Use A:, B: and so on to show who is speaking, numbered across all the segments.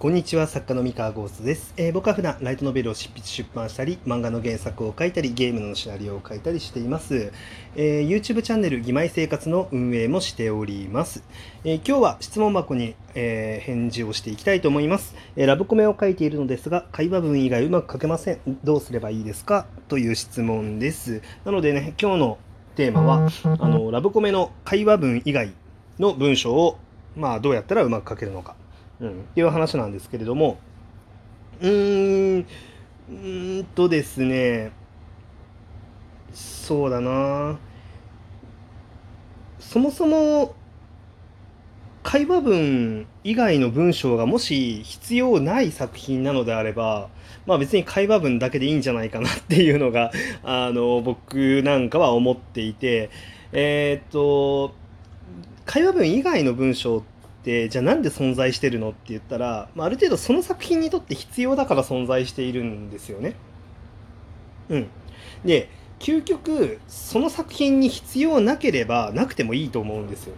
A: こんにちは、作家の三河ゴーストです、えー、僕は普段ライトノベルを執筆出版したり、漫画の原作を書いたり、ゲームのシナリオを書いたりしています。えー、YouTube チャンネル、義妹生活の運営もしております。えー、今日は質問箱に、え返事をしていきたいと思います、えラブコメを書いているのですが、会話文以外うまく書けません。どうすればいいですか？という質問です。なのでね、今日のテーマは、あのラブコメの会話文以外の文章を、まあ、どうやったらうまく書けるのか。うん、っていう話なんですけれどもうーんうんとですねそうだな。そもそも会話文以外の文章がもし必要ない作品なのであれば、まあ別に会話文だけでいいんじゃないかなっていうのが、あの、僕なんかは思っていて、えー、っと、会話文以外の文章ってってじゃあなんで存在してるのって言ったら、まあ、ある程度その作品にとって必要だから存在しているんですよね。うん。で究極その作品に必要なければなくてもいいと思うんですよ。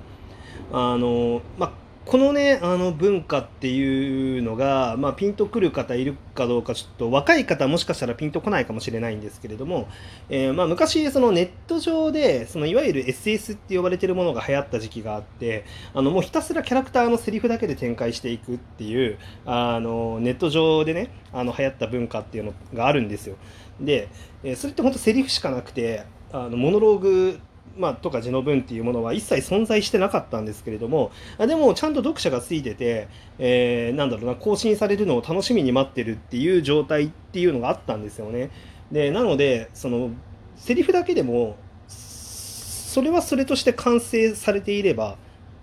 A: あのまあこのねあの文化っていうのが、まあ、ピンとくる方いるかどうかちょっと若い方もしかしたらピンとこないかもしれないんですけれども、えー、まあ、昔そのネット上でそのいわゆる SS って呼ばれてるものが流行った時期があってあのもうひたすらキャラクターのセリフだけで展開していくっていうあのネット上でねあの流行った文化っていうのがあるんですよ。で、それって本当セリフしかなくてあのモノローグまあ、とか字の文っていうものは一切存在してなかったんですけれどもでもちゃんと読者がついてて、えー、なんだろうな更新されるのを楽しみに待ってるっていう状態っていうのがあったんですよね。でなのでそのセリフだけでもそれはそれとして完成されていれば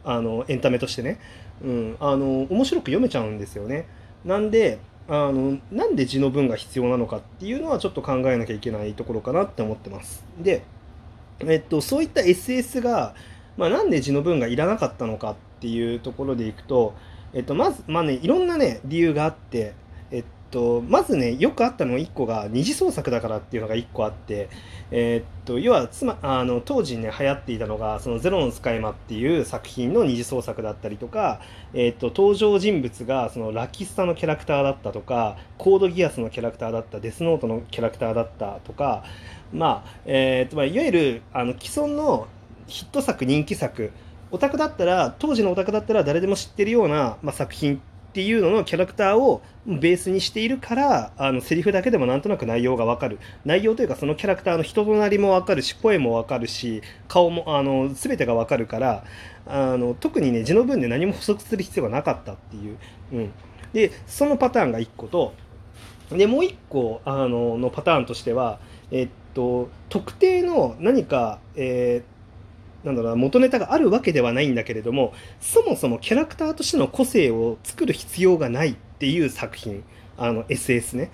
A: あのエンタメとしてね、うん、あの面白く読めちゃうんですよね。なんであのなんで字の文が必要なのかっていうのはちょっと考えなきゃいけないところかなって思ってます。でえっと、そういった SS が、まあ、なんで字の文がいらなかったのかっていうところでいくと、えっと、まず、まあね、いろんなね、理由があって、えっと、まずね、よくあったの1個が二次創作だからっていうのが1個あって、えっと、要はつまあの当時ね、流行っていたのが、そのゼロの使い魔っていう作品の二次創作だったりとか、えっと、登場人物がそのラキスタのキャラクターだったとか、コードギアスのキャラクターだった、デスノートのキャラクターだったとか、まあ、えーとまあ、いわゆるあの既存のヒット作人気作オタクだったら当時のオタクだったら誰でも知ってるような、まあ、作品っていうののキャラクターをベースにしているからあのセリフだけでもなんとなく内容がわかる。内容というかそのキャラクターの人となりもわかるし声もわかるし顔もあの全てがわかるからあの特にね字の文で何も補足する必要がなかったっていう、うん、でそのパターンが1個とでもう1個あののパターンとしてはえっと、特定の何か、えー、なんだろう元ネタがあるわけではないんだけれどもそもそもキャラクターとしての個性を作る必要がないっていう作品あの SS ね。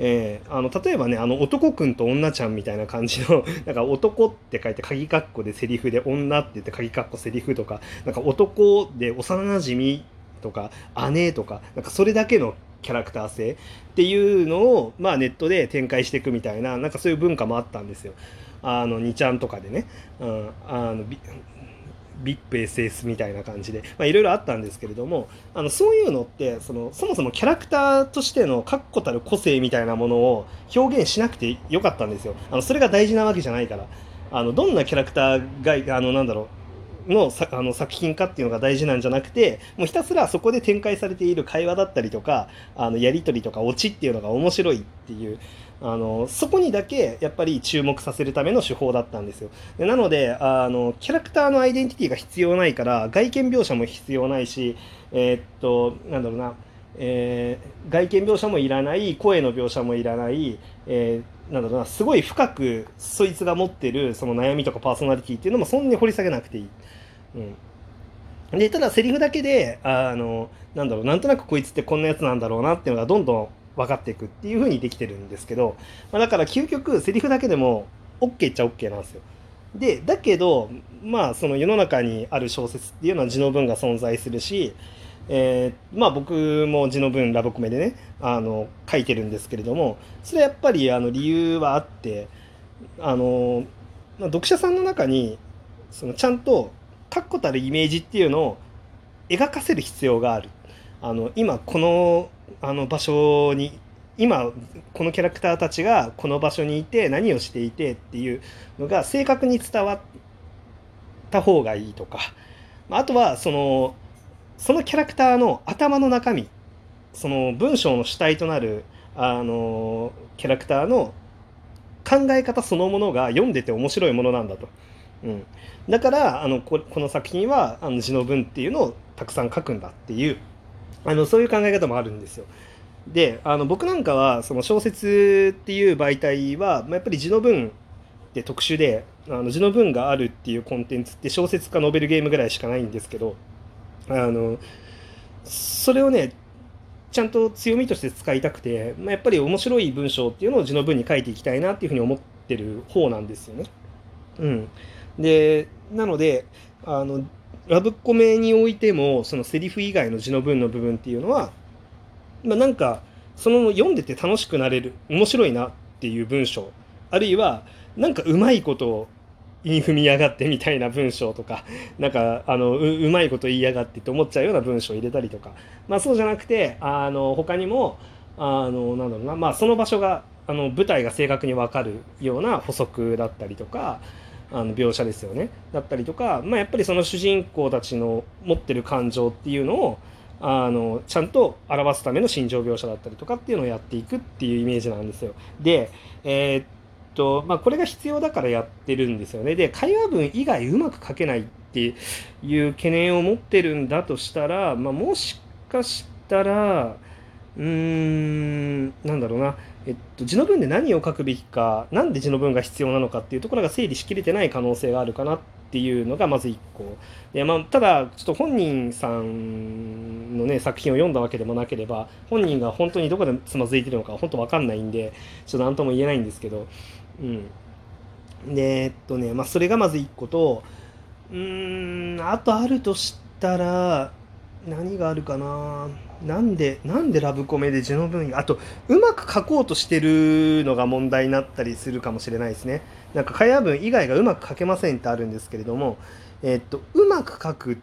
A: えー、あの例えばねあの男くんと女ちゃんみたいな感じの なんか男って書いて鍵括弧でセリフで女って言って鍵括弧セリフとかなんか男で幼なじみとか姉とかなんかそれだけのキャラクター性っていうのを、まあ、ネットで展開していくみたいななんかそういう文化もあったんですよ。あの2ちゃんとかでね、うん、あのビップ SS みたいな感じでいろいろあったんですけれどもあのそういうのってそのそもそもキャラクターとしての確固たる個性みたいなものを表現しなくてよかったんですよ。あのそれが大事なわけじゃないからあのどんなキャラクターがあのなんだろうのあの作品化っていうのが大事なんじゃなくてもうひたすらそこで展開されている会話だったりとかあのやり取りとかオチっていうのが面白いっていうあのそこにだけやっぱり注目させるための手法だったんですよ。でなのであのキャラクターのアイデンティティが必要ないから外見描写も必要ないしえー、っとなんだろうなえー、外見描写もいらない声の描写もいらない、えーなんだろうなすごい深くそいつが持ってるその悩みとかパーソナリティっていうのもそんなに掘り下げなくていい。うん、でただセリフだけであのなんだろうなんとなくこいつってこんなやつなんだろうなっていうのがどんどん分かっていくっていう風にできてるんですけど、まあ、だから究極セリフだけでも OK っちゃ OK なんですよ。でだけどまあその世の中にある小説っていうのは字の文が存在するしえー、まあ僕も字の文ラブコメでねあの書いてるんですけれどもそれはやっぱりあの理由はあってあの、まあ、読者さんの中にそのちゃんと確固たるイメージっていうのを描かせる必要がある。あの今このあの場所に今このキャラクターたちがこの場所にいて何をしていてっていうのが正確に伝わった方がいいとかあとはそのそのキャラクターの頭の中身その文章の主体となるあのキャラクターの考え方そのものが読んでて面白いものなんだと。うん、だからあのこの作品はあの字の文っていうのをたくさん書くんだっていうあのそういう考え方もあるんですよ。であの僕なんかはその小説っていう媒体は、まあ、やっぱり字の文って特殊であの字の文があるっていうコンテンツって小説かノベルゲームぐらいしかないんですけどあのそれをねちゃんと強みとして使いたくて、まあ、やっぱり面白い文章っていうのを字の文に書いていきたいなっていうふうに思ってる方なんですよね。うん、でなのであのラブコメにおいてもそのセリフ以外の字の文の部分っていうのは、まあ、なんかその読んでて楽しくなれる面白いなっていう文章あるいはなんかうまいことを言い踏みやがってみたいな文章とか なんかあのうまいこと言いやがってって思っちゃうような文章を入れたりとか、まあ、そうじゃなくてあの他にもあのなんだろうな、まあ、その場所があの舞台が正確に分かるような補足だったりとかあの描写ですよね。だったりとか、まあ、やっぱりその主人公たちの持ってる感情っていうのをあのちゃんと表すための心情描写だったりとかっていうのをやっていくっていうイメージなんですよ。で、えー、っとまあ、これが必要だからやってるんですよね。で会話文以外うまく書けないっていう懸念を持ってるんだとしたら、まあ、もしかしたらうーんなんだろうな、えっと、字の文で何を書くべきか何で字の文が必要なのかっていうところが整理しきれてない可能性があるかなっていうのがまず1個で、まあ、ただちょっと本人さんのね作品を読んだわけでもなければ本人が本当にどこでつまずいてるのか本当分かんないんでちょっと何とも言えないんですけどうん。でえっとねまあそれがまず1個とうーんあとあるとしたら何があるかな。なんでなんでラブコメで字の文あとうまく書こうとしてるのが問題になったりするかもしれないですね。なんか会話文以外がうまく書けませんってあるんですけれどもえっとうまく書くっ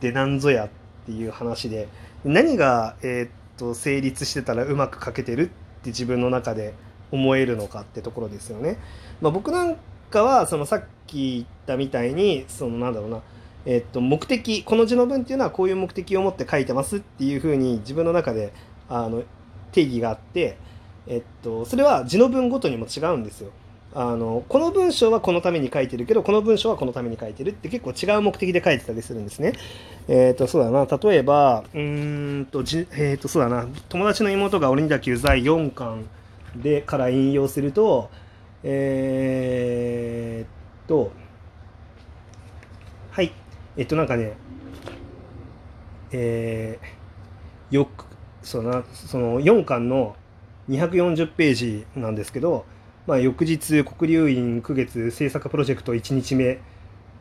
A: て何ぞやっていう話で何がえっと成立してたらうまく書けてるって自分の中で思えるのかってところですよね。まあ、僕なんかはそのさっき言ったみたいにそのなんだろうな、えっと、目的この字の文っていうのはこういう目的を持って書いてますっていうふうに自分の中であの定義があって、えっと、それは字の文ごとにも違うんですよ。あのこの文章はこのために書いてるけどこの文章はこのために書いてるって結構違う目的で書いてたりするんですね。えっ、ー、とそうだな例えばうんとじえっ、ー、とそうだな友達の妹が俺にだけうざい4巻でから引用するとえー、っとはい。えっとなんかねえー、よくそのその4巻の240ページなんですけど、まあ、翌日国立院9月制作プロジェクト1日目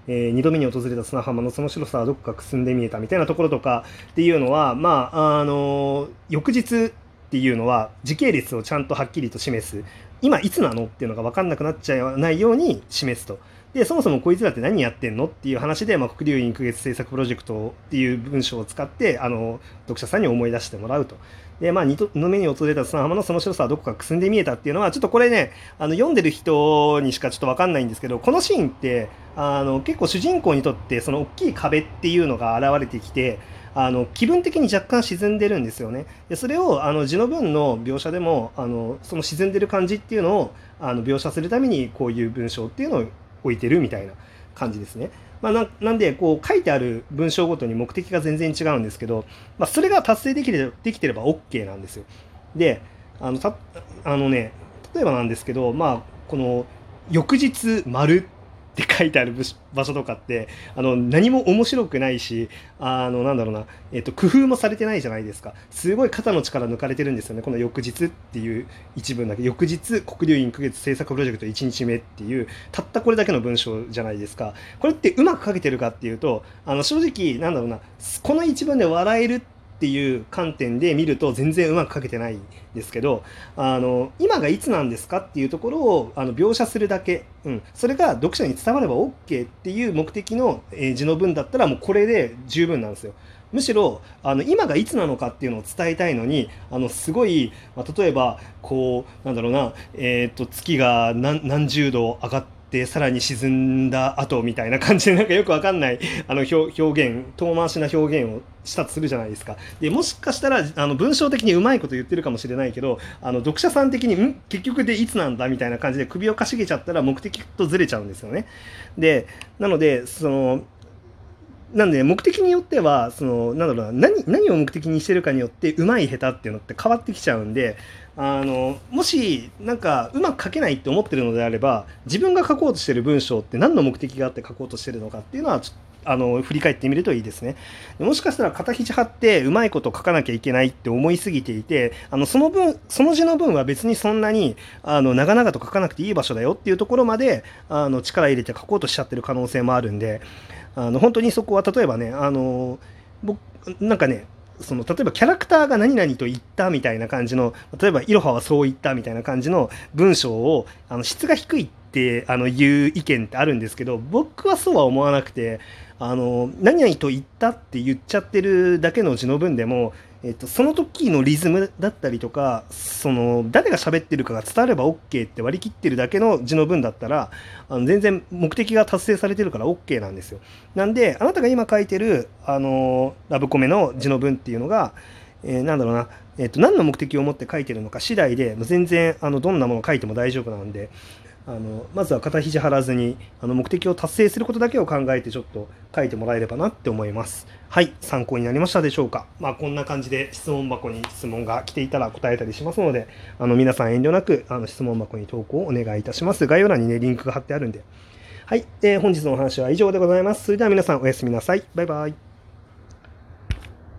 A: えー、2度目に訪れた砂浜のその白さはどこかくすんで見えたみたいなところとかっていうのはまああのー、翌日っていうのは時系列をちゃんとはっきりと示す今いつなのっていうのが分かんなくなっちゃわないように示すと。でそもそもこいつらって何やってんのっていう話で、まあ、国立院区月制作プロジェクトっていう文章を使ってあの読者さんに思い出してもらうと。で、まあ、2度目に訪れた砂浜のその白さはどこかくすんで見えたっていうのは、ちょっとこれね、あの読んでる人にしかちょっとわかんないんですけど、このシーンって、あの結構主人公にとってその大きい壁っていうのが現れてきて、あの気分的に若干沈んでるんですよね。でそれをあの字の文の描写でもあのその沈んでる感じっていうのをあの描写するためにこういう文章っていうのを置いてるみたいな感じですね。まあ、なんでこう書いてある文章ごとに目的が全然違うんですけど、まあ、それが達成できれできてれば OK なんですよ。であのたあのね例えばなんですけど、まあ、この翌日丸って書いてある場所とかってあの何も面白くないしあのなんだろうな、えっと、工夫もされてないじゃないですか。すごい肩の力抜かれてるんですよね。この翌日っていう一文だけ。翌日国流院9月制作プロジェクト1日目っていうたったこれだけの文章じゃないですか。これってうまく書けてるかっていうとあの正直なんだろうなこの一文で笑えるってっていう観点で見ると全然うまく書けてないですけどあの今がいつなんですかっていうところをあの描写するだけ、うん、それが読者に伝われば OK っていう目的の、え、字の文だったらもうこれで十分なんですよ。むしろあの今がいつなのかっていうのを伝えたいのにあのすごい、まあ、例えばこうなんだろうな、えー、と月が何何十度上がってでさらに沈んだ後みたいな感じでなんかよくわかんないあの表現遠回しな表現をしたとするじゃないですか。でもしかしたらあの文章的にうまいこと言ってるかもしれないけどあの読者さん的にん結局でいつなんだみたいな感じで首をかしげちゃったら目的とずれちゃうんですよね。でなのでそのなんで目的によってはそのなんだろうな何何を目的にしてるかによってうまい下手っていうのって変わってきちゃうんであのもしなんかうまく書けないって思ってるのであれば自分が書こうとしてる文章って何の目的があって書こうとしてるのかっていうのはちょっあの振り返ってみるといいですね。もしかしたら肩肘張ってうまいこと書かなきゃいけないって思いすぎていてあのその分その字の分は別にそんなにあの長々と書かなくていい場所だよっていうところまであの力入れて書こうとしちゃってる可能性もあるんであの本当にそこは例えばねあの僕なんかねその例えばキャラクターが何々と言ったみたいな感じの例えば「いろははそう言った」みたいな感じの文章をあの質が低いってあのいう意見ってあるんですけど僕はそうは思わなくてあの何々と言ったって言っちゃってるだけの字の文でもえっと、その時のリズムだったりとかその誰が喋ってるかが伝われば OK って割り切ってるだけの字の文だったらあの全然目的が達成されてるから OK なんですよ。なんであなたが今書いてるあのラブコメの字の文っていうのが、えー、なんだろうな、えっと、何の目的を持って書いてるのか次第で全然あのどんなものを書いても大丈夫なんであのまずは肩肘張らずにあの目的を達成することだけを考えてちょっと書いてもらえればなって思います。はい、参考になりましたでしょうか。まあこんな感じで質問箱に質問が来ていたら答えたりしますので、あの皆さん遠慮なくあの質問箱に投稿をお願いいたします。概要欄にね、リンクが貼ってあるんで。はい、えー、本日のお話は以上でございます。それでは皆さんおやすみなさい。バイバイ。